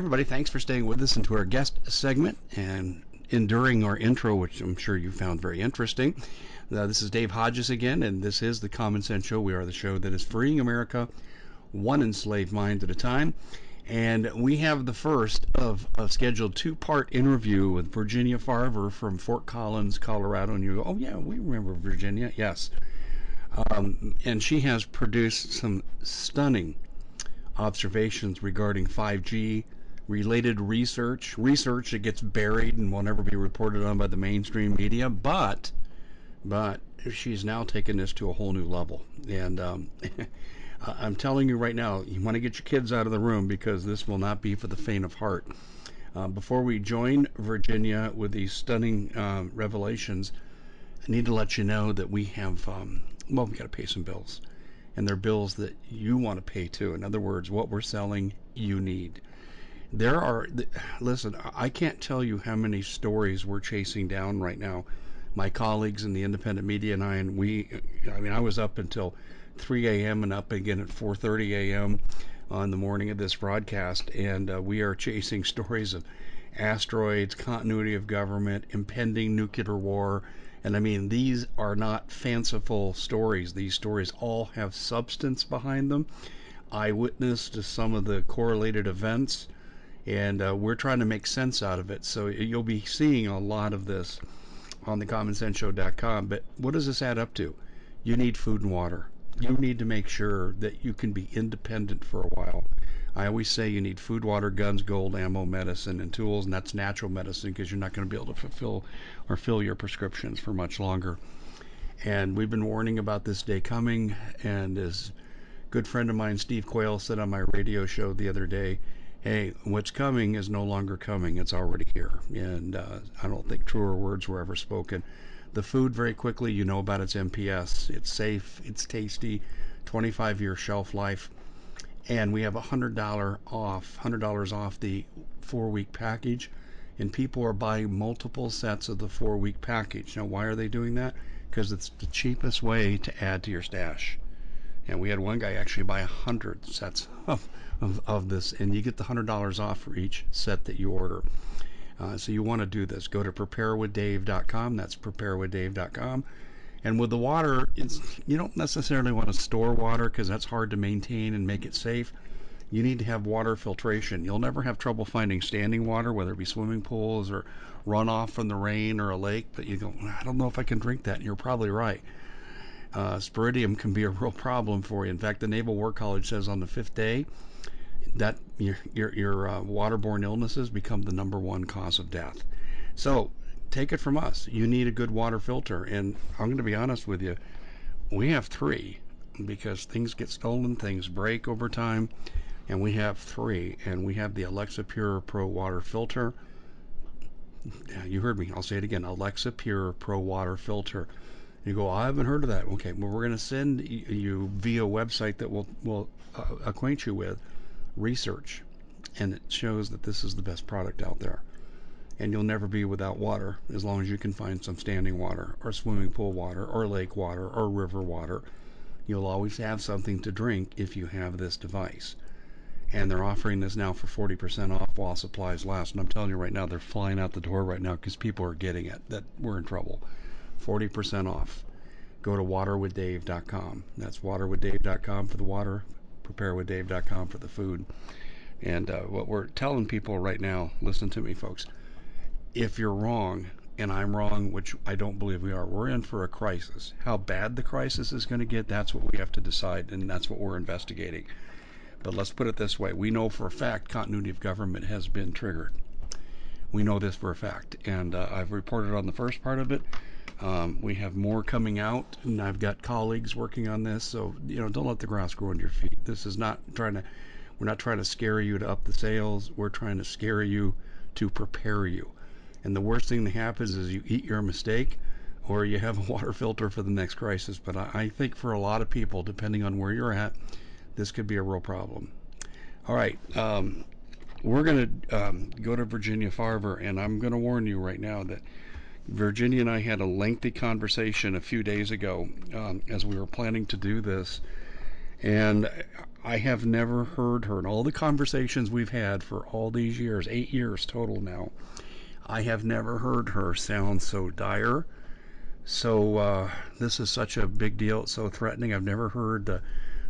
Everybody, thanks for staying with us into our guest segment and enduring our intro, which I'm sure you found very interesting. Uh, this is Dave Hodges again, and this is the Common Sense Show. We are the show that is freeing America one enslaved mind at a time. And we have the first of a scheduled two part interview with Virginia Farver from Fort Collins, Colorado. And you go, oh, yeah, we remember Virginia. Yes. Um, and she has produced some stunning observations regarding 5G, related research, research that gets buried and will never be reported on by the mainstream media, but but she's now taken this to a whole new level. And um, I'm telling you right now, you want to get your kids out of the room because this will not be for the faint of heart. Uh, before we join Virginia with these stunning uh, revelations, I need to let you know that we have, um, well, we got to pay some bills. And they're bills that you want to pay too. In other words, what we're selling, you need. There are, listen, I can't tell you how many stories we're chasing down right now. My colleagues in the independent media and I, and we, I mean, I was up until 3 a.m. and up again at 4:30 a.m. on the morning of this broadcast, and uh, we are chasing stories of asteroids, continuity of government, impending nuclear war, and I mean these are not fanciful stories. These stories all have substance behind them. Eyewitness to some of the correlated events and uh, we're trying to make sense out of it. So you'll be seeing a lot of this on the commonsenseshow.com. But what does this add up to? You need food and water. You need to make sure that you can be independent for a while. I always say you need food, water, guns, gold, ammo, medicine, and tools, and that's natural medicine because you're not going to be able to fulfill or fill your prescriptions for much longer. And we've been warning about this day coming, and as good friend of mine, Steve Quayle, said on my radio show the other day, hey, what's coming is no longer coming. It's already here. And uh, I don't think truer words were ever spoken. The food, very quickly, you know about its MPS. It's safe, it's tasty, 25 year shelf life. And we have $100 off, $100 off the four week package. And people are buying multiple sets of the four week package. Now, why are they doing that? Because it's the cheapest way to add to your stash. And we had one guy actually buy a hundred sets of of, of this, and you get the hundred dollars off for each set that you order. Uh, so you want to do this. Go to preparewithdave.com. That's preparewithdave.com. And with the water, it's you don't necessarily want to store water because that's hard to maintain and make it safe. You need to have water filtration. You'll never have trouble finding standing water, whether it be swimming pools or runoff from the rain or a lake. But you go, I don't know if I can drink that. And you're probably right. Uh, sporidium can be a real problem for you. In fact, the Naval War College says on the fifth day, that your your, your uh, waterborne illnesses become the number one cause of death. So take it from us. You need a good water filter, and I'm going to be honest with you. We have three because things get stolen, things break over time, and we have three. And we have the Alexapure Pro water filter. Yeah, you heard me. I'll say it again. Alexapure Pro water filter. You go, I haven't heard of that. Okay, well, we're going to send you via website that we'll, we'll uh, acquaint you with research and it shows that this is the best product out there. And you'll never be without water as long as you can find some standing water or swimming pool water or lake water or river water. You'll always have something to drink if you have this device. And they're offering this now for 40% off while supplies last. And I'm telling you right now, they're flying out the door right now because people are getting it. That we're in trouble. 40% off. Go to waterwithdave.com. That's waterwithdave.com for the water preparewithdave.com for the food. And uh, what we're telling people right now, listen to me, folks. If you're wrong, and I'm wrong, which I don't believe we are, we're in for a crisis. How bad the crisis is going to get, that's what we have to decide, and that's what we're investigating. But let's put it this way we know for a fact continuity of government has been triggered. We know this for a fact. And uh, I've reported on the first part of it. Um, we have more coming out, and I've got colleagues working on this. So you know, don't let the grass grow under your feet. This is not trying to. We're not trying to scare you to up the sales. We're trying to scare you to prepare you. And the worst thing that happens is you eat your mistake or you have a water filter for the next crisis. But I, I think for a lot of people, depending on where you're at, this could be a real problem. All right. Um, we're going to um, go to Virginia Farver, and I'm going to warn you right now that Virginia and I had a lengthy conversation a few days ago um, as we were planning to do this. And I have never heard her in all the conversations we've had for all these years, eight years total now. I have never heard her sound so dire. So uh, this is such a big deal. It's so threatening. I've never heard the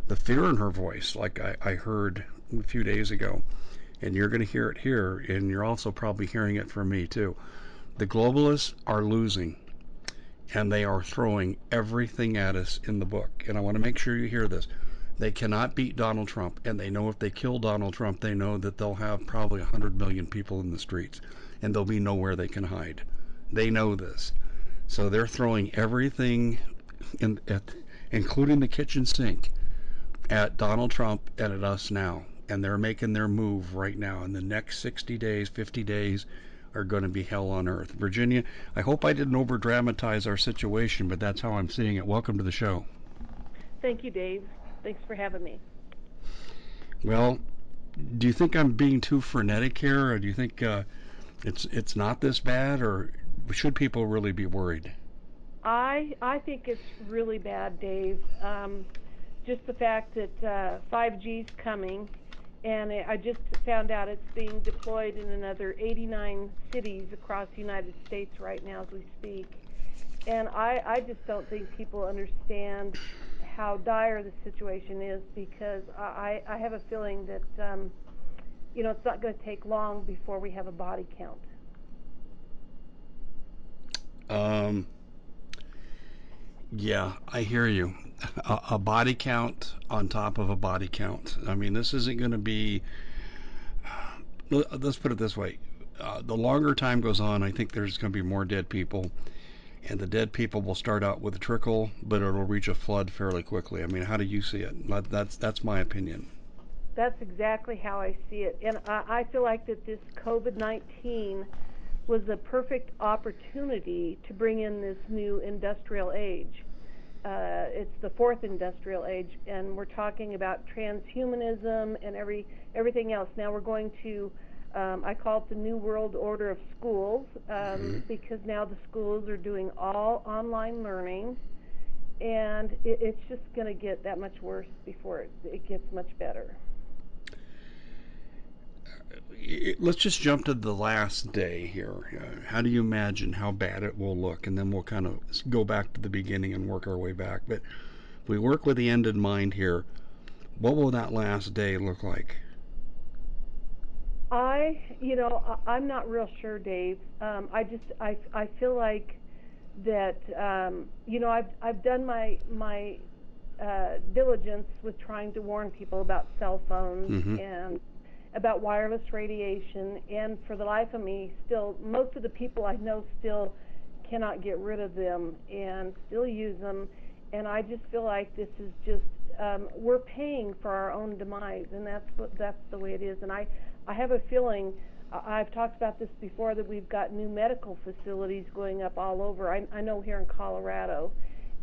the fear in her voice like I, I heard a few days ago. And you're going to hear it here, and you're also probably hearing it from me too. The globalists are losing, and they are throwing everything at us in the book. And I want to make sure you hear this. They cannot beat Donald Trump, and they know if they kill Donald Trump, they know that they'll have probably 100 million people in the streets, and there'll be nowhere they can hide. They know this. So they're throwing everything, in, at, including the kitchen sink, at Donald Trump and at us now. And they're making their move right now. In the next 60 days, 50 days, are going to be hell on earth. Virginia, I hope I didn't over dramatize our situation, but that's how I'm seeing it. Welcome to the show. Thank you, Dave. Thanks for having me. Well, do you think I'm being too frenetic here, or do you think uh, it's it's not this bad, or should people really be worried? I I think it's really bad, Dave. Um, just the fact that uh, 5G is coming and I just found out it's being deployed in another 89 cities across the United States right now as we speak. And I, I just don't think people understand how dire the situation is because I, I have a feeling that, um, you know, it's not going to take long before we have a body count. Um, yeah, I hear you a, a body count on top of a body count. I mean, this isn't going to be. Let's put it this way: uh, the longer time goes on, I think there's going to be more dead people, and the dead people will start out with a trickle, but it'll reach a flood fairly quickly. I mean, how do you see it? That's that's my opinion. That's exactly how I see it, and I, I feel like that this COVID-19 was a perfect opportunity to bring in this new industrial age uh, it's the fourth industrial age, and we're talking about transhumanism and every everything else. Now we're going to, um, I call it the new world order of schools, um, mm-hmm. because now the schools are doing all online learning, and it, it's just going to get that much worse before it, it gets much better let's just jump to the last day here. Uh, how do you imagine how bad it will look? And then we'll kind of go back to the beginning and work our way back. But if we work with the end in mind here, what will that last day look like? I, you know, I'm not real sure, Dave. Um, I just, I, I feel like that, um, you know, I've, I've done my, my uh, diligence with trying to warn people about cell phones mm-hmm. and about wireless radiation, and for the life of me, still, most of the people I know still cannot get rid of them and still use them. And I just feel like this is just um, we're paying for our own demise, and that's what that's the way it is. And I I have a feeling I've talked about this before that we've got new medical facilities going up all over. I, I know here in Colorado,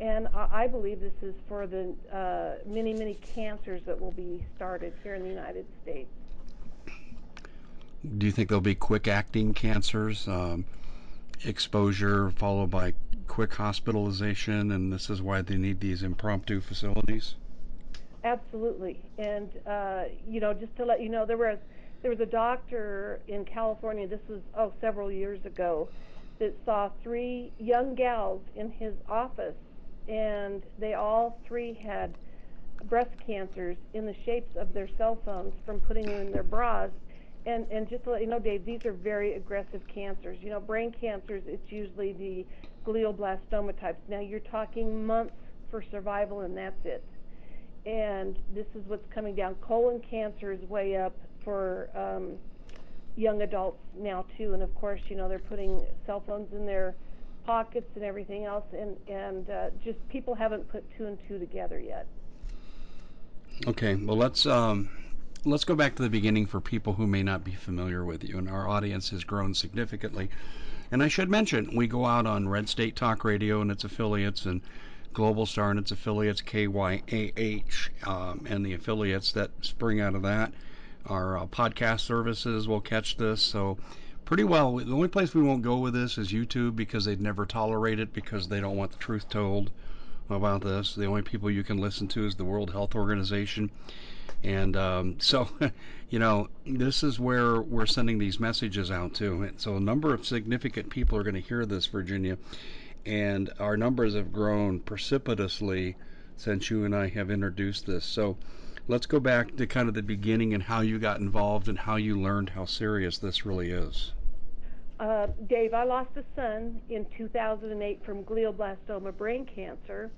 and I, I believe this is for the uh, many many cancers that will be started here in the United States. Do you think there'll be quick acting cancers, um, exposure followed by quick hospitalization, and this is why they need these impromptu facilities? Absolutely, and uh, you know, just to let you know, there was there was a doctor in California. This was oh several years ago that saw three young gals in his office, and they all three had breast cancers in the shapes of their cell phones from putting them in their bras and just to let you know, Dave, these are very aggressive cancers. You know, brain cancers, it's usually the glioblastoma types. Now you're talking months for survival, and that's it. And this is what's coming down. Colon cancer is way up for um, young adults now too, and of course, you know, they're putting cell phones in their pockets and everything else, and and uh, just people haven't put two and two together yet. Okay, well let's um, let's go back to the beginning for people who may not be familiar with you, and our audience has grown significantly. And I should mention, we go out on Red State Talk Radio and its affiliates, and Global Star and its affiliates, KYAH, um, and the affiliates that spring out of that. Our uh, podcast services will catch this. So, pretty well. The only place we won't go with this is YouTube because they'd never tolerate it because they don't want the truth told about this. The only people you can listen to is the World Health Organization. And um, so, you know, this is where we're sending these messages out to. And so, a number of significant people are going to hear this, Virginia. And our numbers have grown precipitously since you and I have introduced this. So, let's go back to kind of the beginning and how you got involved and how you learned how serious this really is. Uh, Dave, I lost a son in 2008 from glioblastoma brain cancer.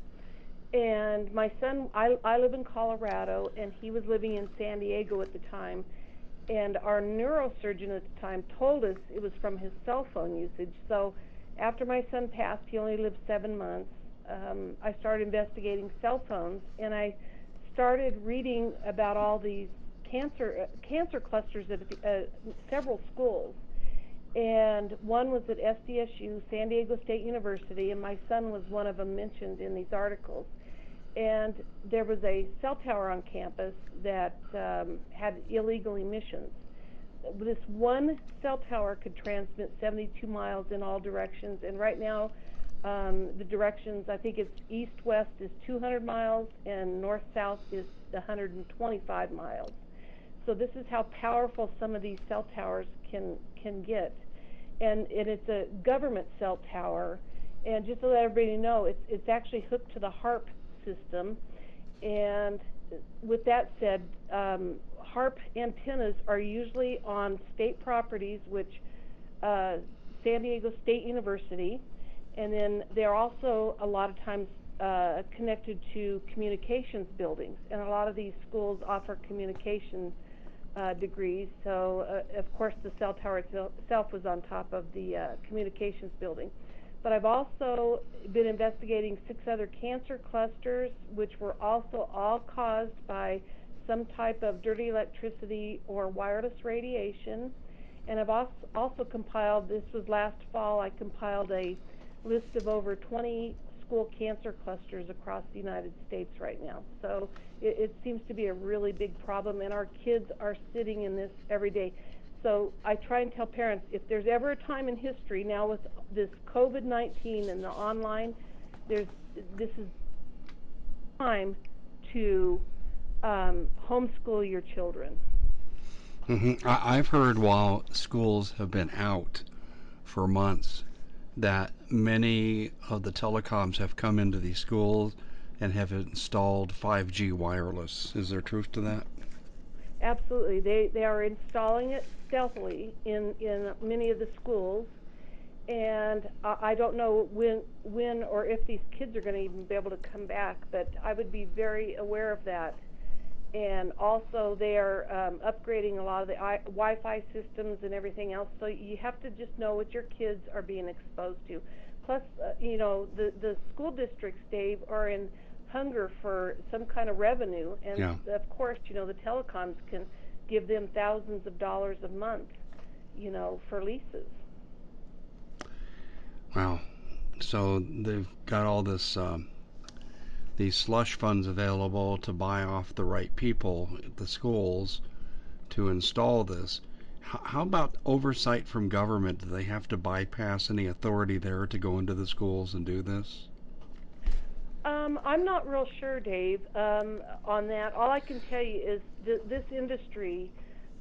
And my son, I, I live in Colorado, and he was living in San Diego at the time. And our neurosurgeon at the time told us it was from his cell phone usage. So after my son passed, he only lived seven months. Um, I started investigating cell phones, and I started reading about all these cancer uh, cancer clusters at uh, several schools and one was at SDSU, San Diego State University, and my son was one of them mentioned in these articles. And there was a cell tower on campus that um, had illegal emissions. This one cell tower could transmit 72 miles in all directions, and right now, um, the directions I think it's east west is 200 miles, and north south is 125 miles. So this is how powerful some of these cell towers can can get. And, and it's a government cell tower. And just to let everybody know, it's, it's actually hooked to the HAARP system. And with that said, um, HAARP antennas are usually on state properties, which uh, San Diego State University, and then they're also a lot of times uh, connected to communications buildings. And a lot of these schools offer communication uh, degrees. So, uh, of course, the cell tower itself was on top of the uh, communications building. But I've also been investigating six other cancer clusters, which were also all caused by some type of dirty electricity or wireless radiation. And I've also, compiled, this was last fall, I compiled a list of over 20 school cancer clusters across the United States right now. So it, it seems to be a really big problem, and our kids are sitting in this every day. So I try and tell parents if there's ever a time in history now with this COVID 19 and the online, there's this is time to um, homeschool your children. Mm-hmm. I, I've heard while schools have been out for months that many of the telecoms have come into these schools and have installed 5G wireless. Is there truth to that? Absolutely. They they are installing it stealthily in in many of the schools, and I don't know when when or if these kids are going to even be able to come back. But I would be very aware of that and also they are um, upgrading a lot of the I- Wi-Fi systems and everything else. So you have to just know what your kids are being exposed to. Plus, uh, you know, the the school districts, Dave, are in hunger for some kind of revenue, and yeah. of course, you know, the telecoms can give them thousands of dollars a month, you know, for leases. Wow. So they've got all this. Um these slush funds available to buy off the right people at the schools to install this. how about oversight from government? Do they have to bypass any authority there to go into the schools and do this? Um, I'm not real sure, Dave, um, on that. All I can tell you is th- this industry,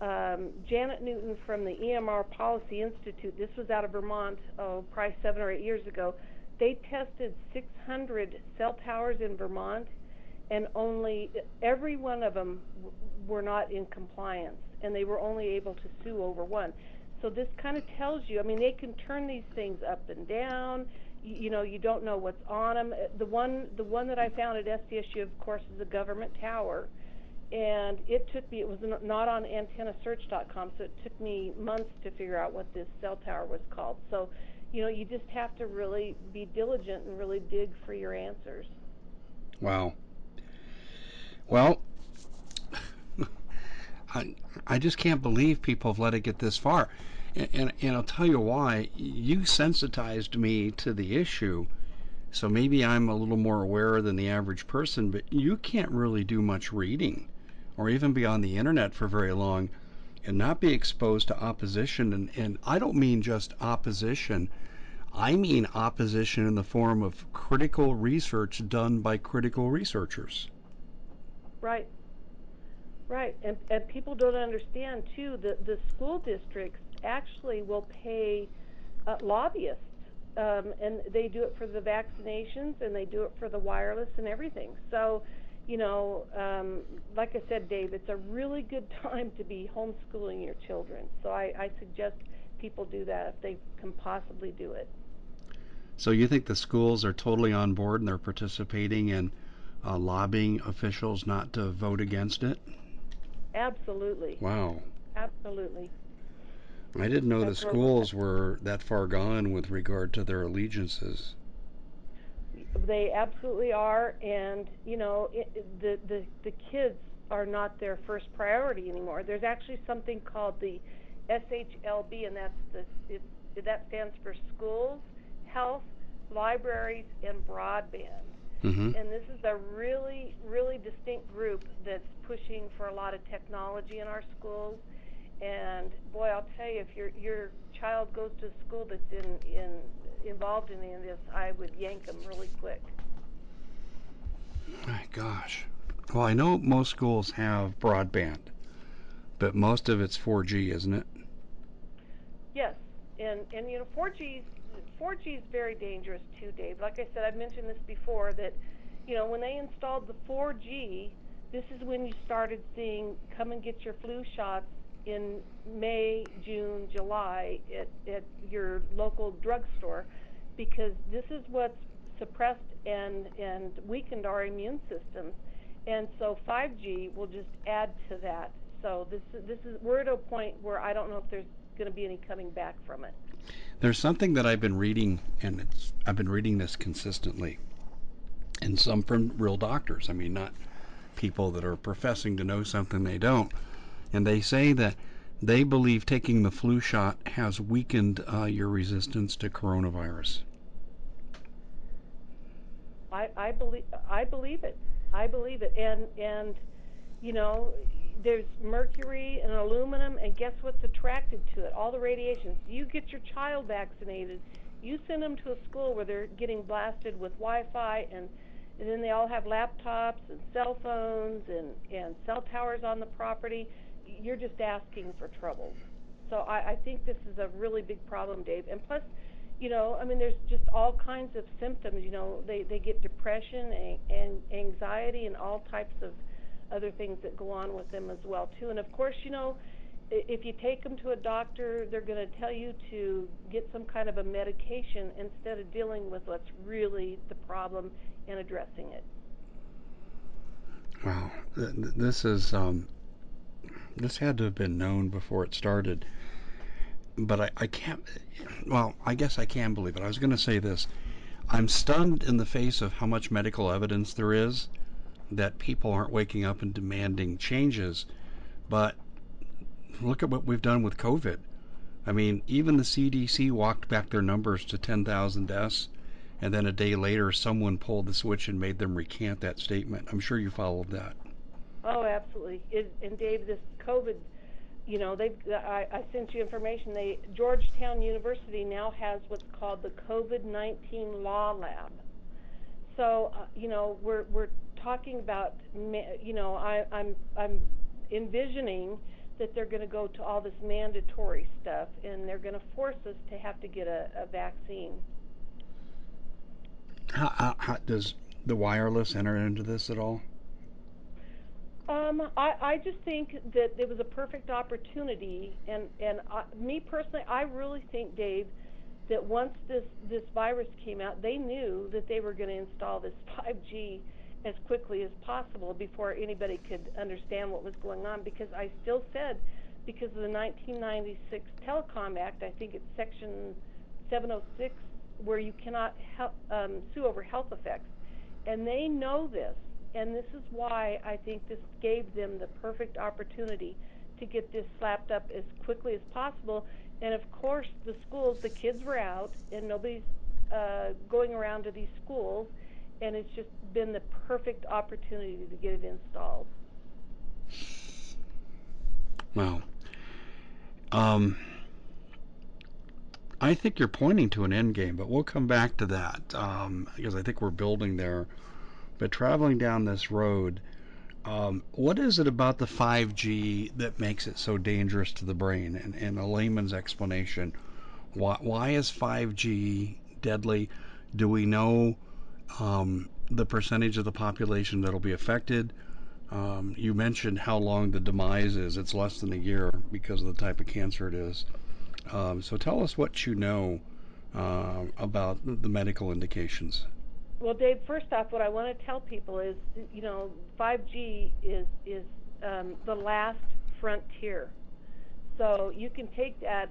um, Janet Newton from the EMR Policy Institute, this was out of Vermont, oh, probably seven or eight years ago they tested 600 cell towers in Vermont, and only every one of them were not in compliance, and they were only able to sue over one. So this kind of tells you. I mean, they can turn these things up and down. You, know, you don't know what's on them. Uh, the one, the one that I found at SDSU, of course, is a government tower, and it took me. It was not on antennasearch.com, so it took me months to figure out what this cell tower was called. So you know, you just have to really be diligent and really dig for your answers. Wow. Well, I, I just can't believe people have let it get this far. And, and, and I'll tell you why. You sensitized me to the issue, so maybe I'm a little more aware than the average person, but you can't really do much reading or even be on the internet for very long and not be exposed to opposition. And, and I don't mean just opposition, I mean opposition in the form of critical research done by critical researchers. Right. Right. And, and people don't understand, too, that the school districts actually will pay uh, lobbyists. Um, and they do it for the vaccinations and they do it for the wireless and everything. So, you know, um, like I said, Dave, it's a really good time to be homeschooling your children. So I, I suggest people do that if they can possibly do it. So you think the schools are totally on board and they're participating in uh, lobbying officials not to vote against it? Absolutely. Wow. Absolutely. I didn't know the schools were that far gone with regard to their allegiances. They absolutely are, and you know, it, the the the kids are not their first priority anymore. There's actually something called the SHLB, and that's the it, that stands for schools, health, libraries, and broadband. Mm-hmm. And this is a really, really distinct group that's pushing for a lot of technology in our schools. And boy, I'll tell you, if your your child goes to a school that's in in involved in any of this, I would yank them really quick. My gosh. Well, I know most schools have broadband, but most of it's 4G, isn't it? Yes, and and you know 4G 4G is very dangerous too, Dave. Like I said, I've mentioned this before that you know when they installed the 4G, this is when you started seeing come and get your flu shots in May, June, July at at your local drugstore because this is what's suppressed and and weakened our immune systems. And so 5G will just add to that. So this this is we're at a point where I don't know if there's going to be any coming back from it. There's something that I've been reading, and I've been reading this consistently, and some from real doctors. I mean, not people that are professing to know something they don't. And they say that they believe taking the flu shot has weakened uh, your resistance to coronavirus. I, I believe I believe it. I believe it. And and you know, there's mercury and aluminum, and guess what's attracted to it? All the radiations. You get your child vaccinated. You send them to a school where they're getting blasted with Wi-Fi, and, and then they all have laptops and cell phones and and cell towers on the property. You're just asking for trouble. So I, I think this is a really big problem, Dave. And plus, you know, I mean, there's just all kinds of symptoms. You know, they they get depression and, and anxiety and all types of other things that go on with them as well too. And of course, you know, if you take them to a doctor, they're going to tell you to get some kind of a medication instead of dealing with what's really the problem and addressing it. Wow, this is um, this had to have been known before it started, but I, I can't. Well, I guess I can believe it. I was going to say this. I'm stunned in the face of how much medical evidence there is that people aren't waking up and demanding changes. But look at what we've done with COVID. I mean, even the CDC walked back their numbers to 10,000 deaths, and then a day later, someone pulled the switch and made them recant that statement. I'm sure you followed that. Oh, absolutely. And Dave, this COVID, you know, they I, sent you information. They Georgetown University now has what's called the COVID-19 Law Lab. So, uh, you know, we're we're talking about, you know, I, I'm envisioning that they're going to go to all this mandatory stuff, and they're going to force us to have to get a, a vaccine. How, does the wireless enter into this at all? Um, I, I just think that it was a perfect opportunity, and and I, me personally, I really think, Dave, that once this this virus came out, they knew that they were going to install this 5G as quickly as possible before anybody could understand what was going on because I still said because of the 1996 Telecom Act, I think it's section 706 where you cannot help, um, sue over health effects. And they know this, and this is why I think this gave them the perfect opportunity to get this slapped up as quickly as possible. And of course, the schools, the kids were out, and nobody's uh, going around to these schools, and it's just been the perfect opportunity to get it installed. Wow. Um, I think you're pointing to an end game, but we'll come back to that um, because I think we're building there. But traveling down this road, um, what is it about the 5G that makes it so dangerous to the brain? And, and a layman's explanation, why, why is 5G deadly? Do we know um, the percentage of the population that'll be affected? Um, you mentioned how long the demise is. It's less than a year because of the type of cancer it is. Um, so tell us what you know uh, about the medical indications. Well, Dave, first off, what I want to tell people is, you know, 5G is is um, the last frontier. So you can take that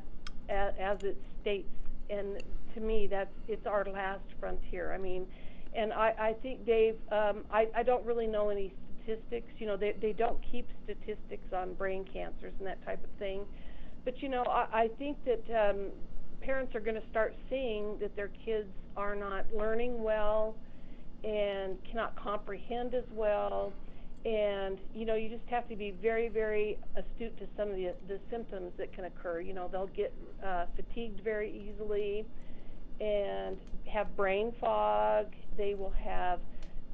as, it states, and to me, that's it's our last frontier. I mean, and I, think, Dave, um, I, don't really know any statistics. You know, they don't keep statistics on brain cancers and that type of thing. But you know, I, I think that um, parents are going to start seeing that their kids are not learning well and cannot comprehend as well. And you know, you just have to be very, very astute to some of the the symptoms that can occur. You know, they'll get uh, fatigued very easily and have brain fog. They will have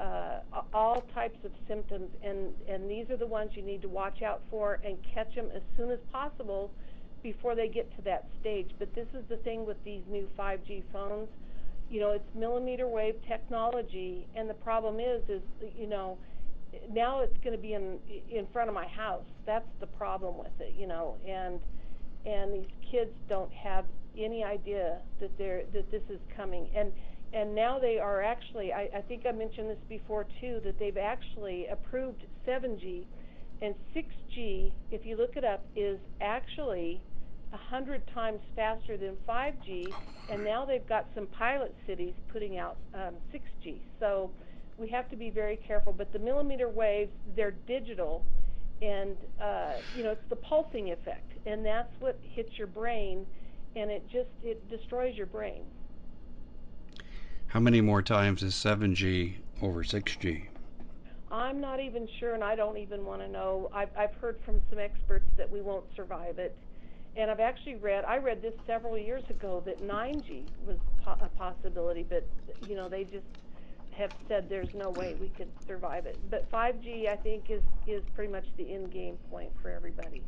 uh, all types of symptoms, and, and these are the ones you need to watch out for and catch them as soon as possible before they get to that stage. But this is the thing with these new 5G phones. You know, it's millimeter wave technology, and the problem is, is you know, now it's going to be in in front of my house. That's the problem with it, you know, and and these kids don't have any idea that they're that this is coming. And and now they are actually, I, I think I mentioned this before too, that they've actually approved 7G and 6G, if you look it up, is actually 100 times faster than 5G, and now they've got some pilot cities putting out um, 6G. So we have to be very careful. But the millimeter waves, they're digital, and uh, you know it's the pulsing effect, and that's what hits your brain, and it just it destroys your brain. How many more times is 7G over 6G? I'm not even sure, and I don't even want to know. I've, I've heard from some experts that we won't survive it. And I've actually read, I read this several years ago that 9G was po- a possibility, but, you know, they just have said there's no way we could survive it. But 5G, I think, is, is pretty much the end game point for everybody.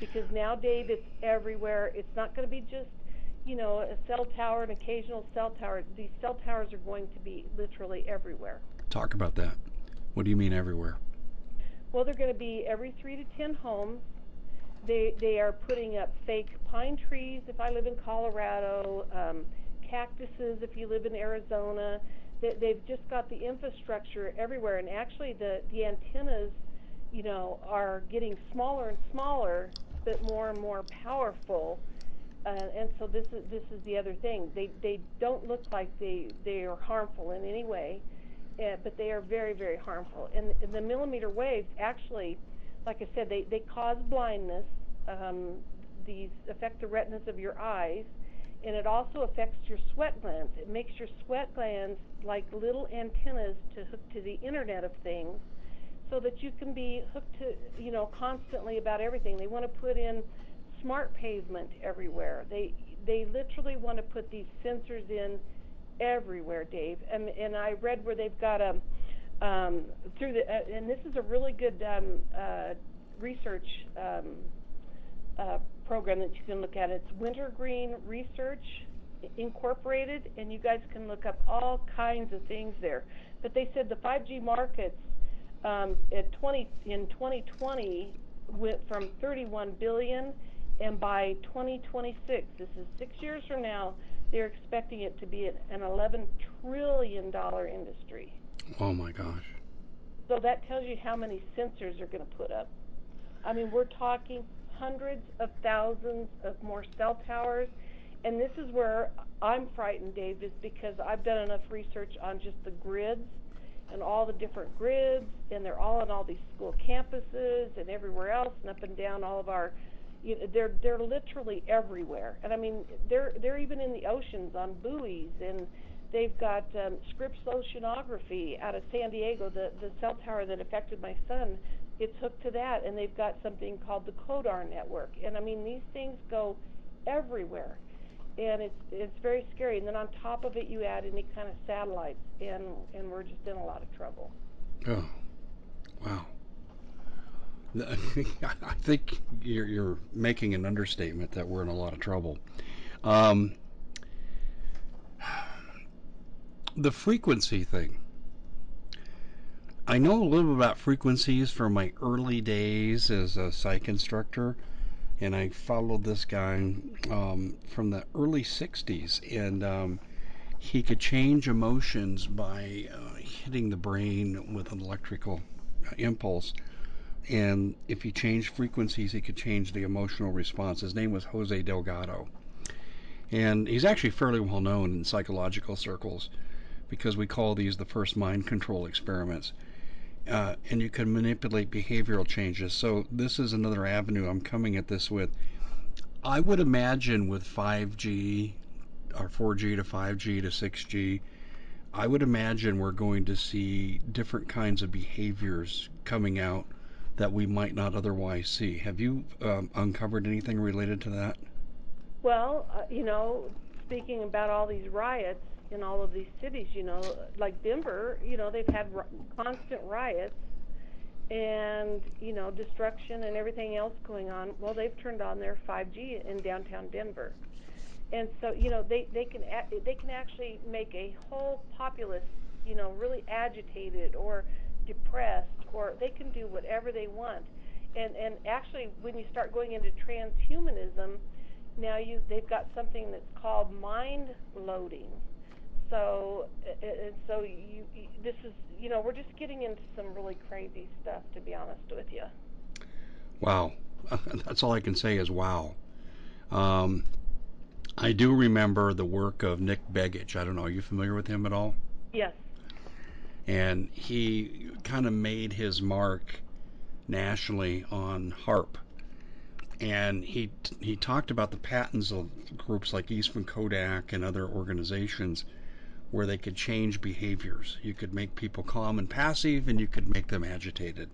Because now, Dave, it's everywhere. It's not going to be just you know, a cell tower, an occasional cell tower. These cell towers are going to be literally everywhere. Talk about that. What do you mean everywhere? Well, they're going to be every three to ten homes. They they are putting up fake pine trees. If I live in Colorado, um, cactuses. If you live in Arizona, they, they've just got the infrastructure everywhere. And actually, the the antennas, you know, are getting smaller and smaller, but more and more powerful uh, and so this is this is the other thing. They they don't look like they they are harmful in any way, uh, but they are very very harmful. And, and the millimeter waves actually, like I said, they they cause blindness. Um, these affect the retinas of your eyes, and it also affects your sweat glands. It makes your sweat glands like little antennas to hook to the Internet of Things, so that you can be hooked to you know constantly about everything. They want to put in smart pavement everywhere. They they literally want to put these sensors in everywhere, Dave. And and I read where they've got a um, through the uh, and this is a really good um, uh, research um, uh, program that you can look at. It's Wintergreen Research Incorporated, and you guys can look up all kinds of things there. But they said the 5G markets um, at 20 in 2020 went from 31 billion and by 2026, this is six years from now, they're expecting it to be an 11 trillion dollar industry. Oh my gosh! So that tells you how many sensors are going to put up. I mean, we're talking hundreds of thousands of more cell towers, and this is where I'm frightened, Dave, is because I've done enough research on just the grids, and all the different grids, and they're all on all these school campuses and everywhere else, and up and down all of our. You know, they're they're literally everywhere, and I mean they're they're even in the oceans on buoys, and they've got um, Scripps Oceanography out of San Diego, the the cell tower that affected my son. It's hooked to that, and they've got something called the CODAR network, and I mean these things go everywhere and it's it's very scary. And then on top of it, you add any kind of satellites, and and we're just in a lot of trouble. Oh, wow. I think you're you're making an understatement that we're in a lot of trouble. Um, the frequency thing. I know a little about frequencies from my early days as a psych instructor and I followed this guy um, from the early 60s, and um, he could change emotions by uh, hitting the brain with an electrical impulse. And if he changed frequencies, he could change the emotional response. His name was Jose Delgado. And he's actually fairly well known in psychological circles because we call these the first mind control experiments uh, and you can manipulate behavioral changes. So this is another avenue I'm coming at this with. I would imagine with 5G or 4G to 5G to 6G, I would imagine we're going to see different kinds of behaviors coming out that we might not otherwise see. Have you um, uncovered anything related to that? Well, uh, you know, speaking about all these riots, in all of these cities. You know, like Denver, you know, they've had r- constant riots and you know destruction and everything else going on. Well, they've turned on their 5G in downtown Denver, and so you know they they can a- they can actually make a whole populace you know really agitated or depressed or they can do whatever they want. And and actually, when you start going into transhumanism, now you they've got something that's called mind loading so and so you, this is you know we're just getting into some really crazy stuff to be honest with you wow. That's all i can say is wow. Um, i do remember the work of nick begich. I don't know are you familiar with him at all? Yes. And he kind of made his mark nationally on HAARP. And he he talked about the patents of groups like Eastman Kodak and other organizations where they could change behaviors. You could make people calm and passive, and you could make them agitated.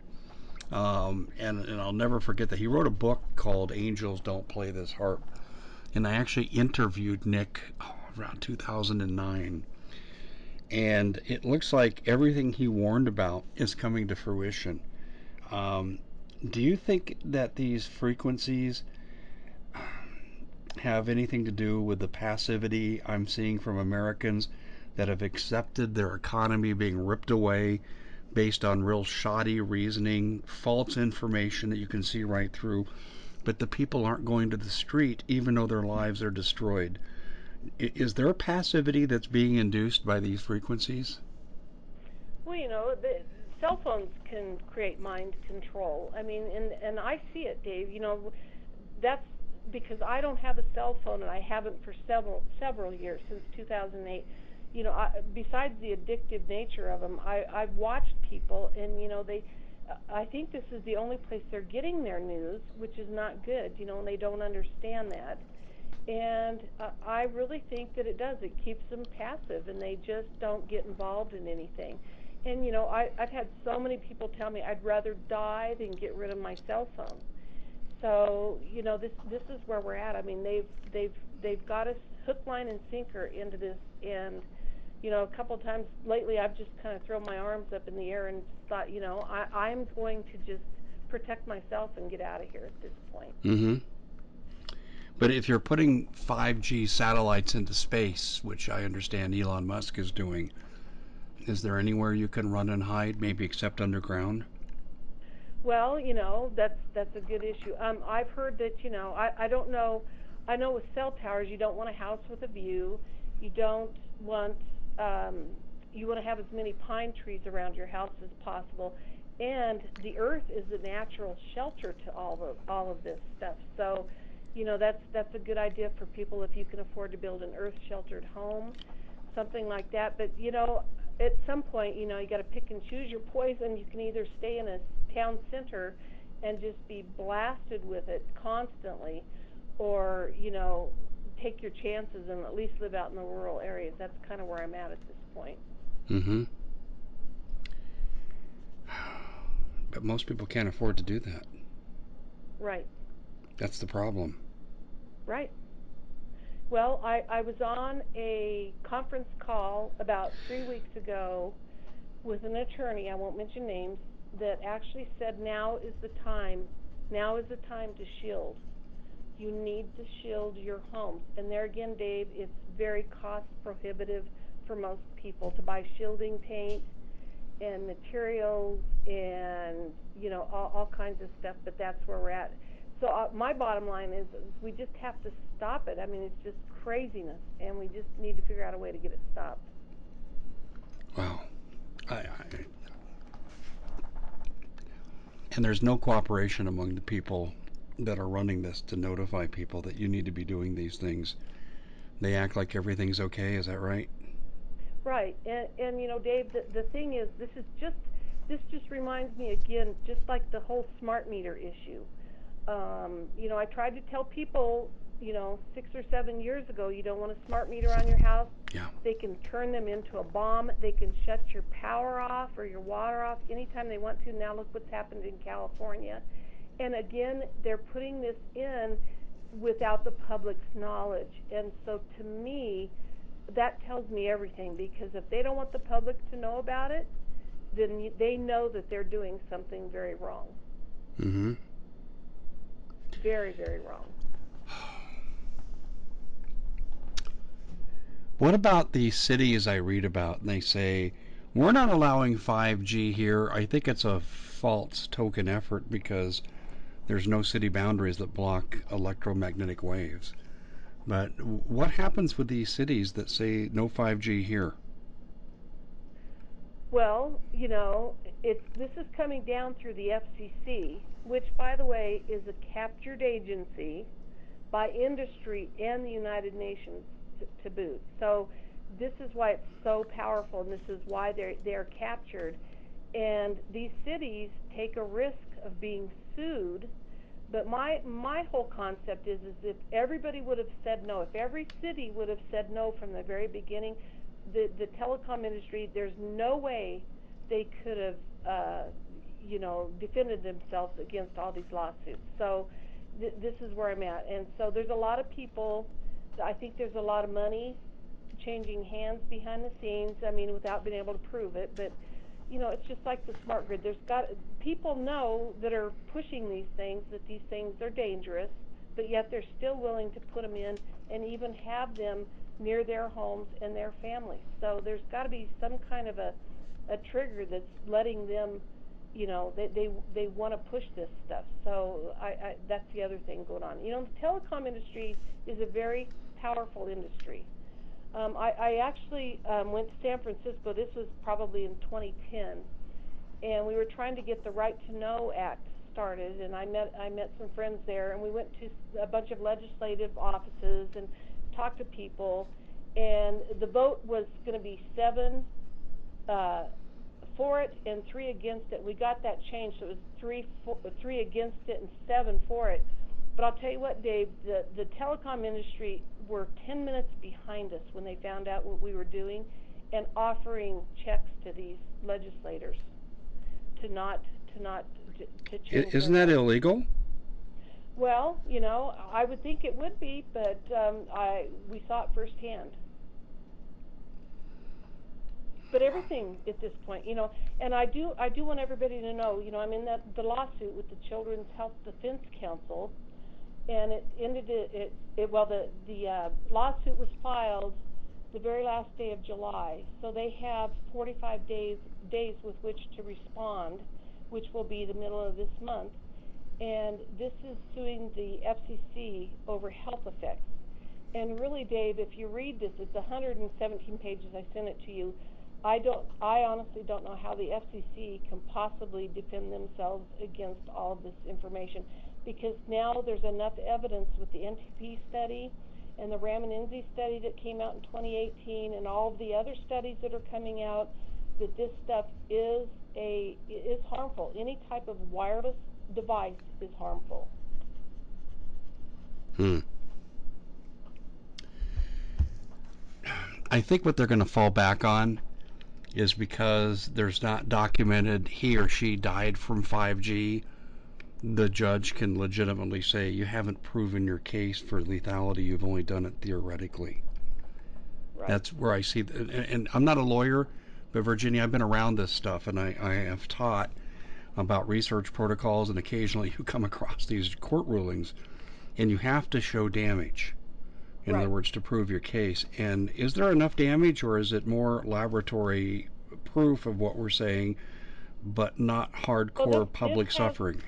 Um, and, and I'll never forget that he wrote a book called Angels Don't Play This HAARP. And I actually interviewed Nick oh, around 2009. And it looks like everything he warned about is coming to fruition. Um, do you think that these frequencies have anything to do with the passivity I'm seeing from Americans that have accepted their economy being ripped away based on real shoddy reasoning, false information that you can see right through, but the people aren't going to the street even though their lives are destroyed. Is there a passivity that's being induced by these frequencies? Well, you know, the cell phones can create mind control. I mean, and and I see it, Dave. You know, that's because I don't have a cell phone and I haven't for several several years since 2008 you know, I, besides the addictive nature of them, I, I've watched people, and you know, they. I think this is the only place they're getting their news, which is not good. You know, and they don't understand that. And uh, I really think that it does. It keeps them passive, and they just don't get involved in anything. And you know, I, I've had so many people tell me I'd rather die than get rid of my cell phone. So you know, this this is where we're at. I mean, they've they've they've got us hook, line, and sinker into this, and you know, a couple of times lately I've just kind of thrown my arms up in the air and thought, you know, I, I'm going to just protect myself and get out of here at this point. Mm-hmm. But if you're putting 5G satellites into space, which I understand Elon Musk is doing, is there anywhere you can run and hide, maybe except underground? Well, you know, that's that's a good issue. Um, I've heard that, you know, I, I don't know. I know with cell towers, you don't want a house with a view. You don't want Um, you want to have as many pine trees around your house as possible. And the earth is a natural shelter to all of all of this stuff. So, you know, that's that's a good idea for people if you can afford to build an earth sheltered home, something like that. But you know, at some point, you know, you got to pick and choose your poison. You can either stay in a town center and just be blasted with it constantly, or you know, take your chances and at least live out in the rural areas. That's kind of where I'm at at this point. Mm-hmm. But most people can't afford to do that. Right. That's the problem. Right. Well, I, I was on a conference call about three weeks ago with an attorney, I won't mention names, that actually said now is the time, now is the time to shield. You need to shield your homes. And there again, Dave, it's very cost prohibitive for most people to buy shielding paint and materials and, you know, all, all kinds of stuff, but that's where we're at. So uh, my bottom line is, is we just have to stop it. I mean, it's just craziness, and we just need to figure out a way to get it stopped. Wow. I, I, and there's no cooperation among the people that are running this to notify people that you need to be doing these things. They act like everything's okay. Is that right? Right. And, and you know, Dave, the, the thing is, this is just this just reminds me again, just like the whole smart meter issue. Um, you know, I tried to tell people, you know, six or seven years ago, you don't want a smart meter on your house. Yeah. They can turn them into a bomb. They can shut your power off or your water off anytime they want to. Now look what's happened in California. And again, they're putting this in without the public's knowledge. And so to me, that tells me everything because if they don't want the public to know about it, then they know that they're doing something very wrong. Mm-hmm. Very, very wrong. What about the cities I read about? And they say, we're not allowing 5G here. I think it's a false token effort because there's no city boundaries that block electromagnetic waves. But what happens with these cities that say no 5G here? Well, you know, it's this is coming down through the FCC, which, by the way, is a captured agency by industry and the United Nations to, to boot. So this is why it's so powerful, and this is why they're they're captured. And these cities take a risk of being sued. But my my whole concept is is if everybody would have said no, if every city would have said no from the very beginning, the the telecom industry, there's no way they could have, uh, you know, defended themselves against all these lawsuits. So th- this is where I'm at, and so there's a lot of people. I think there's a lot of money changing hands behind the scenes. I mean, without being able to prove it, but you know, it's just like the smart grid. There's got people know that are pushing these things that these things are dangerous, but yet they're still willing to put them in and even have them near their homes and their families. So there's got to be some kind of a a trigger that's letting them, you know, they they they want to push this stuff. So I, I that's the other thing going on. You know, the telecom industry is a very powerful industry. Um, I, I actually um, went to San Francisco. This was probably in 2010, and we were trying to get the Right to Know Act started. And I met I met some friends there, and we went to a bunch of legislative offices and talked to people. And the vote was going to be seven uh, for it and three against it. We got that changed, so it was three for, three against it and seven for it. But I'll tell you what, Dave, the, the telecom industry were 10 minutes behind us when they found out what we were doing and offering checks to these legislators to not to not to, to. Isn't that illegal? Well, you know, I would think it would be, but um, I we saw it firsthand. But everything at this point, you know, and I do I do want everybody to know, you know, I'm in that the lawsuit with the Children's Health Defense Council, and it ended it, it, it well the the uh, lawsuit was filed the very last day of July, so they have 45 days days with which to respond, which will be the middle of this month and this is suing the FCC over health effects. And really, Dave, if you read this, it's 117 pages. I sent it to you. I don't. I honestly don't know how the FCC can possibly defend themselves against all this information, because now there's enough evidence with the NTP study and the Raman study that came out in 2018, and all of the other studies that are coming out that this stuff is a is harmful. Any type of wireless device is harmful. Hmm. I think what they're going to fall back on is because there's not documented he or she died from 5G. The judge can legitimately say you haven't proven your case for lethality. You've only done it theoretically. Right. That's where I see. And, and I'm not a lawyer, but Virginia, I've been around this stuff, and I, I have taught about research protocols, and occasionally you come across these court rulings, and you have to show damage. In Right. other words, to prove your case. And is there enough damage, or is it more laboratory proof of what we're saying, but not hardcore this- public this has- suffering?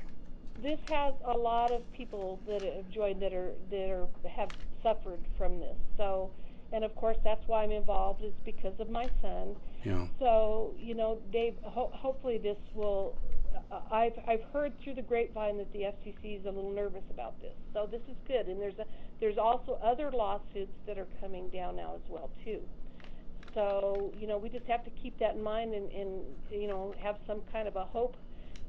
This has a lot of people that have joined that are that are have suffered from this. So, and of course that's why I'm involved is because of my son. Yeah. So, you know, Dave, ho- hopefully this will. Uh, I've I've heard through the grapevine that the FCC is a little nervous about this. So this is good, and there's a there's also other lawsuits that are coming down now as well too. So you know, we just have to keep that in mind and, and you know have some kind of a hope.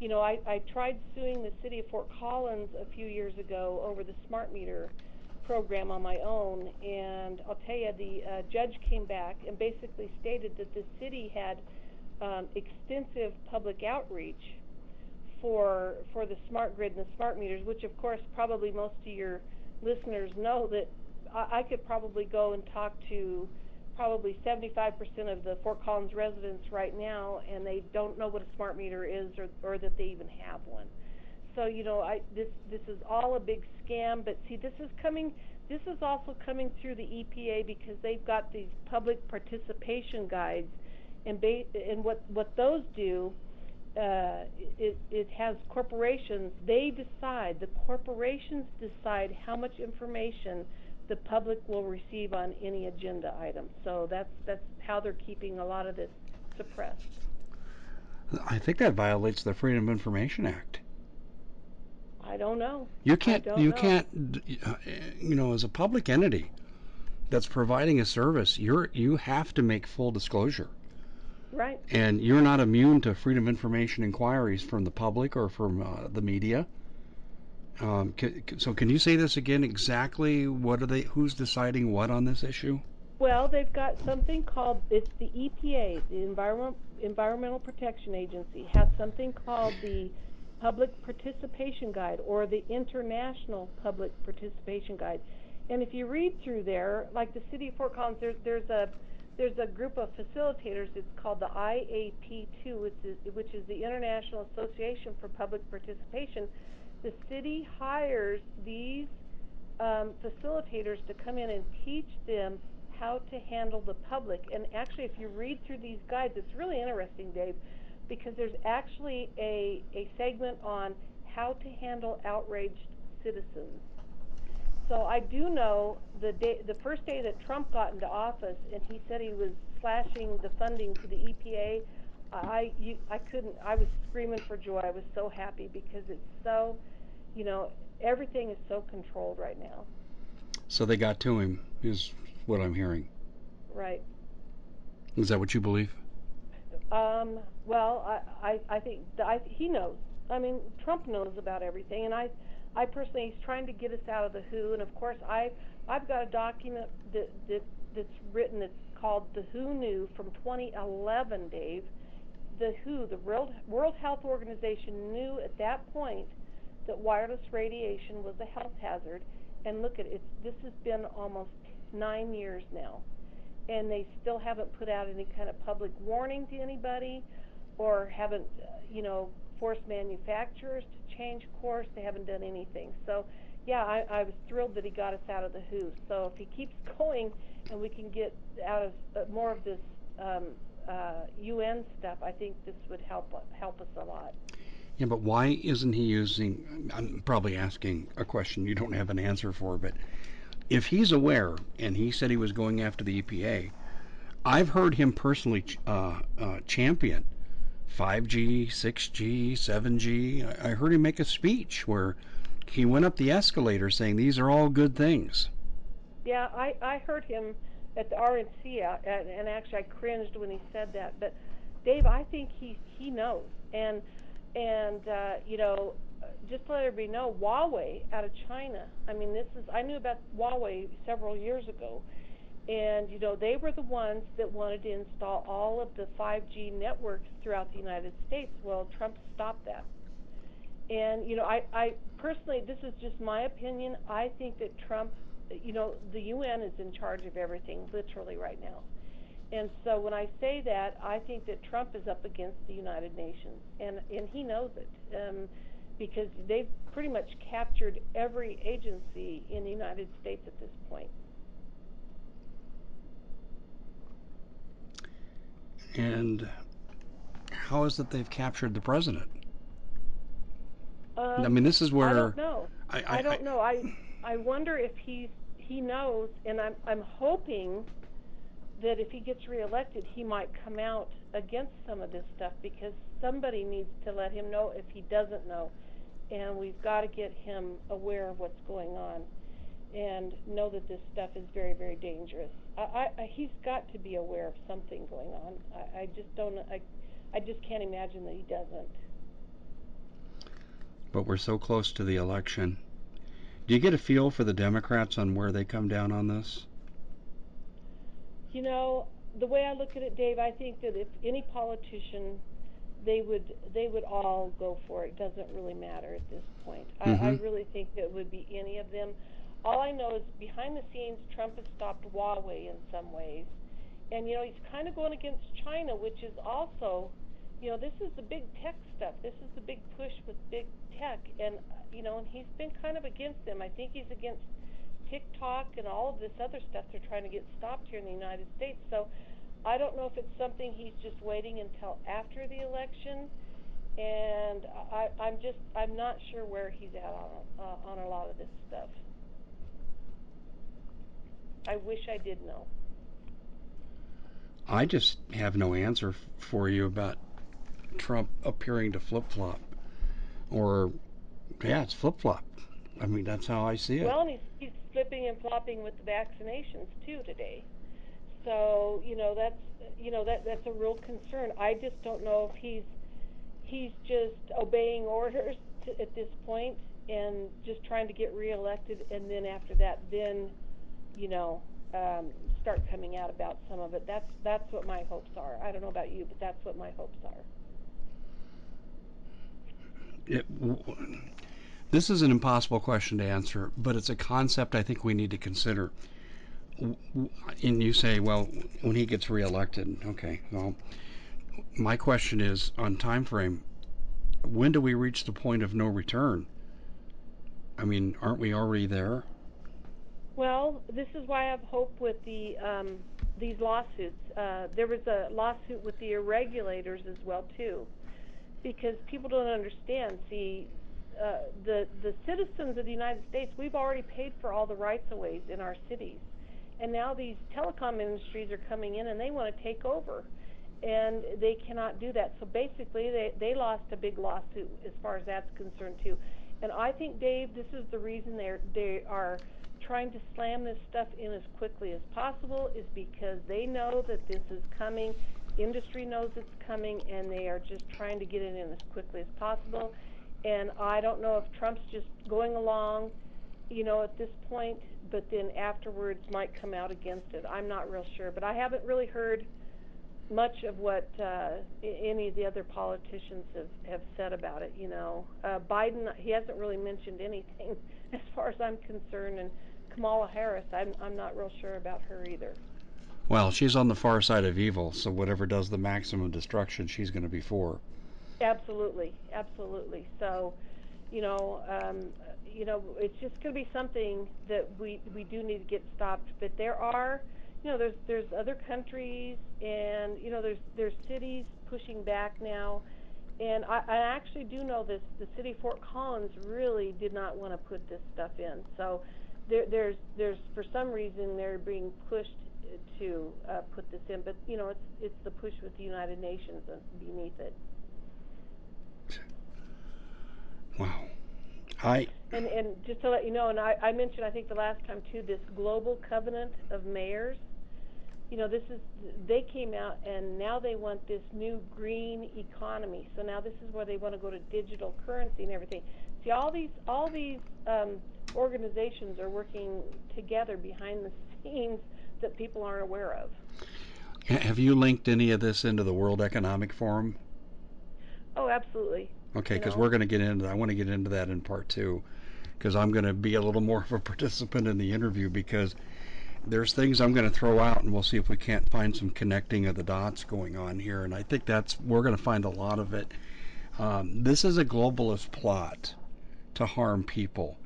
You know, I, tried suing the city of Fort Collins a few years ago over the smart meter program on my own, and I'll tell you, the uh, judge came back and basically stated that the city had um, extensive public outreach for for the smart grid and the smart meters, which of course probably most of your listeners know that I, I could probably go and talk to probably 75% of the Fort Collins residents right now, and they don't know what a smart meter is or, or that they even have one. So you know, I this this is all a big scam. But see, this is coming. This is also coming through the EPA because they've got these public participation guides, and ba- and what what those do, uh, it it has corporations. They decide the corporations decide how much information the public will receive on any agenda item. So that's that's how they're keeping a lot of this suppressed. I think that violates the Freedom of Information Act. I don't know. You can't. You know. can't. You know, as a public entity that's providing a service, you're you have to make full disclosure, Right. and you're not immune to freedom of information inquiries from the public or from uh, the media. Um, c- c- so, can you say this again? Exactly what are they? Who's deciding what on this issue? Well, they've got something called it's the EPA, the Environment Environmental Protection Agency, has something called the Public Participation Guide or the International Public Participation Guide. And if you read through there, like the city of Fort Collins, there, there's a there's a group of facilitators. It's called the IAP2, which is, which is the International Association for Public Participation. The city hires these um, facilitators to come in and teach them how to handle the public. And actually, if you read through these guides, it's really interesting, Dave, because there's actually a, a segment on how to handle outraged citizens. So I do know the day, the first day that Trump got into office, and he said he was slashing the funding to the EPA. I you, I couldn't. I was screaming for joy. I was so happy because it's so, you know, everything is so controlled right now. So they got to him, is what I'm hearing. Right. Is that what you believe? Um, well, I, I, I think I, he knows. I mean, Trump knows about everything, and I, I personally, he's trying to get us out of the WHO. And of course, I, I've got a document that, that that's written that's called the WHO knew from 2011, Dave. The WHO, the World World Health Organization, knew at that point that wireless radiation was a health hazard. And look at it, this has been almost nine years now and they still haven't put out any kind of public warning to anybody or haven't, you know, forced manufacturers to change course. They haven't done anything. So, yeah, I, I was thrilled that he got us out of the WHO. So if he keeps going and we can get out of uh, more of this um, uh, UN stuff, I think this would help help us a lot. Yeah, but why isn't he using? I'm probably asking a question you don't have an answer for, but if he's aware and he said he was going after the EPA, I've heard him personally uh, uh, champion 5G, 6G, 7G. I heard him make a speech where he went up the escalator saying these are all good things. Yeah, I I heard him at the RNC, uh, and, and actually I cringed when he said that. But Dave, I think he he knows, and Uh, you know, just to let everybody know, Huawei out of China. I mean, this is I knew about Huawei several years ago, and you know they were the ones that wanted to install all of the 5G networks throughout the United States. Well, Trump stopped that. And you know, I, I personally, this is just my opinion. I think that Trump, you know, the UN is in charge of everything, literally right now. And so when I say that, I think that Trump is up against the United Nations, and and he knows it, um, because they've pretty much captured every agency in the United States at this point. And how is it they've captured the president? Um, I mean, this is where I don't know. I, I, I don't know. I I wonder if he's he knows, and I'm I'm hoping that if he gets reelected, he might come out against some of this stuff because somebody needs to let him know if he doesn't know, and we've got to get him aware of what's going on, and know that this stuff is very very dangerous. I, I he's got to be aware of something going on. I, I just don't. I I just can't imagine that he doesn't but we're so close to the election. Do you get a feel for the Democrats on where they come down on this? You know, the way I look at it, Dave, I think that if any politician, they would they would all go for it. doesn't really matter at this point. Mm-hmm. I, I really think it would be any of them. All I know is behind the scenes, Trump has stopped Huawei in some ways, and you know he's kind of going against China, which is also you know, this is the big tech stuff. This is the big push with big tech, and you know, and he's been kind of against them. I think he's against TikTok and all of this other stuff they're trying to get stopped here in the United States. So I don't know if it's something he's just waiting until after the election, and I, I'm just I'm not sure where he's at on uh, on a lot of this stuff. I wish I did know. I just have no answer for you about Trump appearing to flip flop, or yeah, it's flip flop. I mean, that's how I see it. Well, and he's, he's flipping and flopping with the vaccinations too today. So you know that's you know that that's a real concern. I just don't know if he's he's just obeying orders to, at this point and just trying to get reelected, and then after that, then you know um, start coming out about some of it. That's that's what my hopes are. I don't know about you, but that's what my hopes are it, this is an impossible question to answer, but it's a concept I think we need to consider. And you say, well, when he gets reelected, okay. Well, my question is on time frame. When do we reach the point of no return? I mean, aren't we already there? Well, this is why I have hope with the um, these lawsuits. Uh, there was a lawsuit with the regulators as well too because people don't understand. See, Uh, the the citizens of the United States, we've already paid for all the rights of ways in our cities, and now these telecom industries are coming in and they want to take over, and they cannot do that. So basically, they they lost a big lawsuit as far as that's concerned too. And I think, Dave, this is the reason they're they are trying to slam this stuff in as quickly as possible is because they know that this is coming industry knows it's coming and they are just trying to get it in as quickly as possible. And I don't know if Trump's just going along, you know, at this point, but then afterwards might come out against it. I'm not real sure, but I haven't really heard much of what uh, any of the other politicians have, have said about it. You know, uh, Biden, he hasn't really mentioned anything as far as I'm concerned, and Kamala Harris, I'm I'm not real sure about her either. Well, she's on the far side of evil, so whatever does the maximum destruction, she's going to be for. Absolutely, absolutely. So, you know, um, you know, it's just going to be something that we we do need to get stopped. But there are, you know, there's there's other countries, and you know, there's there's cities pushing back now. And I, I actually do know this. The city of Fort Collins really did not want to put this stuff in. So there, there's there's for some reason they're being pushed to uh, put this in, but you know, it's it's the push with the United Nations beneath it. Wow. I and and just to let you know, and I, I mentioned I think the last time too, this global covenant of mayors. you know, this is they came out and now they want this new green economy. So now this is where they want to go to digital currency and everything. See, all these all these um, organizations are working together behind the scenes that people aren't aware of. Have you linked any of this into the World Economic Forum? Oh, absolutely. Okay, because we're going to get into. That. I want to get into that in part two, because I'm going to be a little more of a participant in the interview because there's things I'm going to throw out, and we'll see if we can't find some connecting of the dots going on here. And I think that's we're going to find a lot of it. Um, this is a globalist plot to harm people,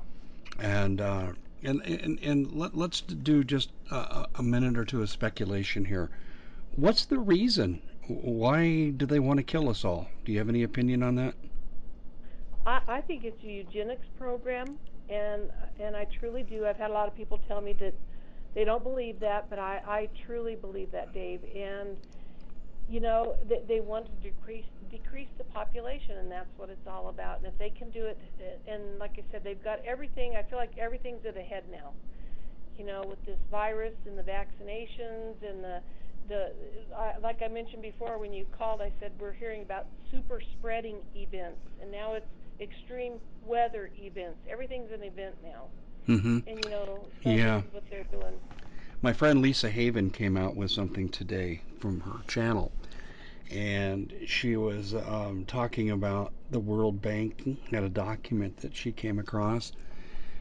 and uh, and and, and let, us do just a, a minute or two of speculation here. What's the reason? Why do they want to kill us all? Do you have any opinion on that? I, I think it's a eugenics program, and and I truly do. I've had a lot of people tell me that they don't believe that, but I, I truly believe that, Dave. And you know, they, they want to decrease decrease the population, and that's what it's all about. And if they can do it, and like I said, they've got everything. I feel like everything's at a head now. You know, with this virus and the vaccinations and the the uh, like I mentioned before when you called, I said we're hearing about super spreading events, and now it's extreme weather events. Everything's an event now. Mm-hmm. And you know, yeah. what they're doing. My friend Lisa Haven came out with something today from her channel, and she was um, talking about the World Bank at a document that she came across,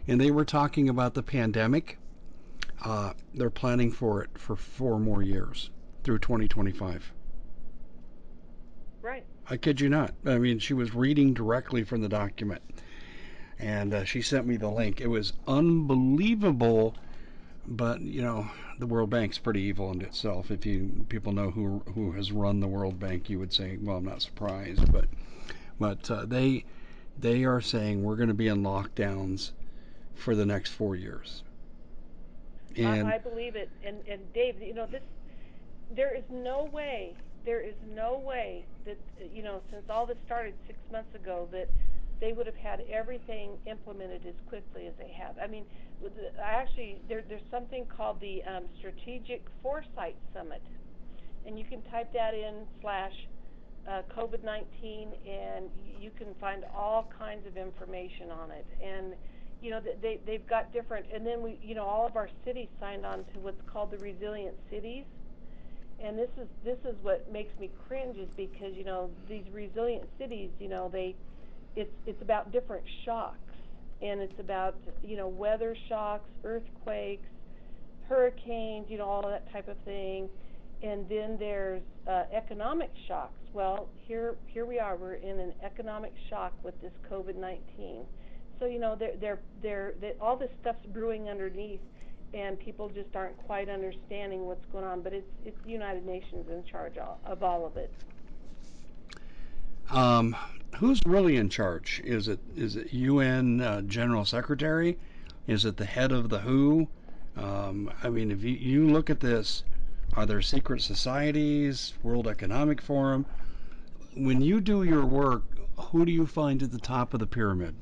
and they were talking about the pandemic. Uh, they're planning for it for four more years through 2025. Right. I kid you not. I mean, she was reading directly from the document and uh, she sent me the link. It was unbelievable, but you know the World Bank's pretty evil in itself. If you people know who who has run the World Bank, you would say, well, I'm not surprised, but but uh, they they are saying we're going to be in lockdowns for the next four years. And I, I believe it. And and Dave, you know this, there is no way. There is no way that you know since all this started six months ago that they would have had everything implemented as quickly as they have. I mean, I actually there, there's something called the um, Strategic Foresight Summit, and you can type that in slash uh, COVID-19, and you can find all kinds of information on it. And you know they they've got different, and then we you know all of our cities signed on to what's called the Resilient Cities. And this is this is what makes me cringe is because you know these resilient cities, you know they it's it's about different shocks and it's about you know weather shocks, earthquakes, hurricanes, you know all that type of thing, and then there's uh, economic shocks. Well, here here we are. We're in an economic shock with this COVID-19. So you know they're they're they're, they're all this stuff's brewing underneath, and people just aren't quite understanding what's going on. But it's it's the United Nations in charge of all of it. Um, who's really in charge? Is it is it UN uh, General Secretary? Is it the head of the WHO? Um, I mean, if you, you look at this, are there secret societies, World Economic Forum? When you do your work, who do you find at the top of the pyramid?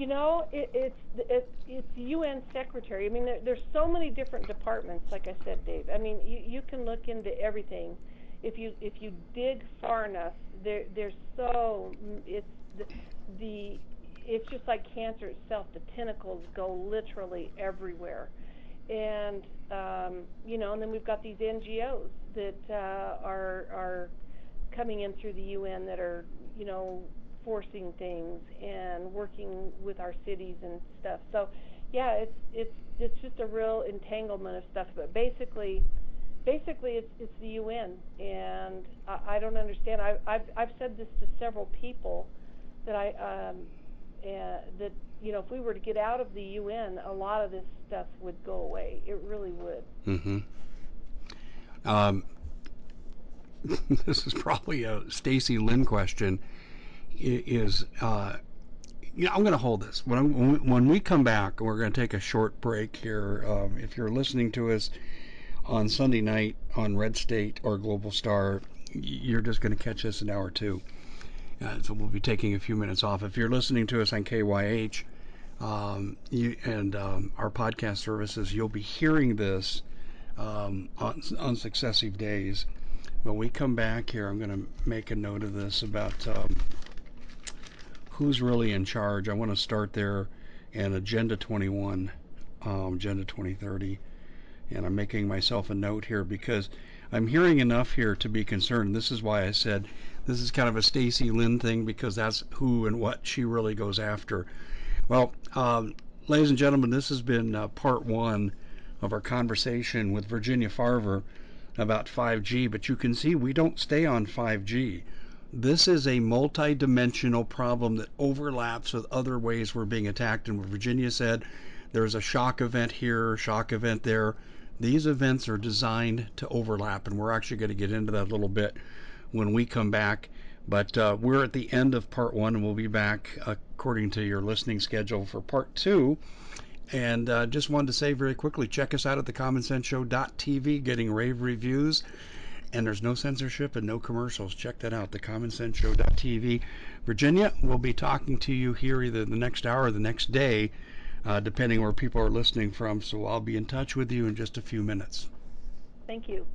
You know, it, it's it, it's UN secretary. I mean, there, there's so many different departments. Like I said, Dave. I mean, you you can look into everything if you if you dig far enough, there there's so it's the, the it's just like cancer itself. The tentacles go literally everywhere, and um, you know, and then we've got these NGOs that uh, are are coming in through the UN that are you know forcing things and working with our cities and stuff. So yeah, it's it's it's just a real entanglement of stuff. But basically, basically it's it's the UN, and I, I don't understand. I, I've I've said this to several people that I um, uh, that you know if we were to get out of the UN, a lot of this stuff would go away. It really would. Mm-hmm. Um, this is probably a Stacy Lynn question. Is uh, you know, I'm going to hold this when when we come back. We're going to take a short break here. Um, if you're listening to us on Sunday night on Red State or Global Star, you're just going to catch us an hour too. Uh, so we'll be taking a few minutes off. If you're listening to us on KYH um, you, and um, our podcast services, you'll be hearing this um, on, on successive days. When we come back here, I'm going to make a note of this about um, who's really in charge. I want to start there and Agenda 21, um, Agenda 2030. And I'm making myself a note here because I'm hearing enough here to be concerned. This is why I said this is kind of a Stacy Lynn thing because that's who and what she really goes after. Well, um, ladies and gentlemen, this has been uh, part one of our conversation with Virginia Farver about 5G, but you can see we don't stay on 5G. This is a multi-dimensional problem that overlaps with other ways we're being attacked. And what Virginia said, there's a shock event here, shock event there. These events are designed to overlap, and we're actually going to get into that a little bit when we come back. But uh, we're at the end of part one, and we'll be back according to your listening schedule for part two. And uh, just wanted to say very quickly check us out at thecommonsenseshow.tv, getting rave reviews. And there's no censorship and no commercials. Check that out, thecommonsenseshow.tv. Virginia, we'll be talking to you here either the next hour or the next day, uh, depending where people are listening from. So I'll be in touch with you in just a few minutes. Thank you.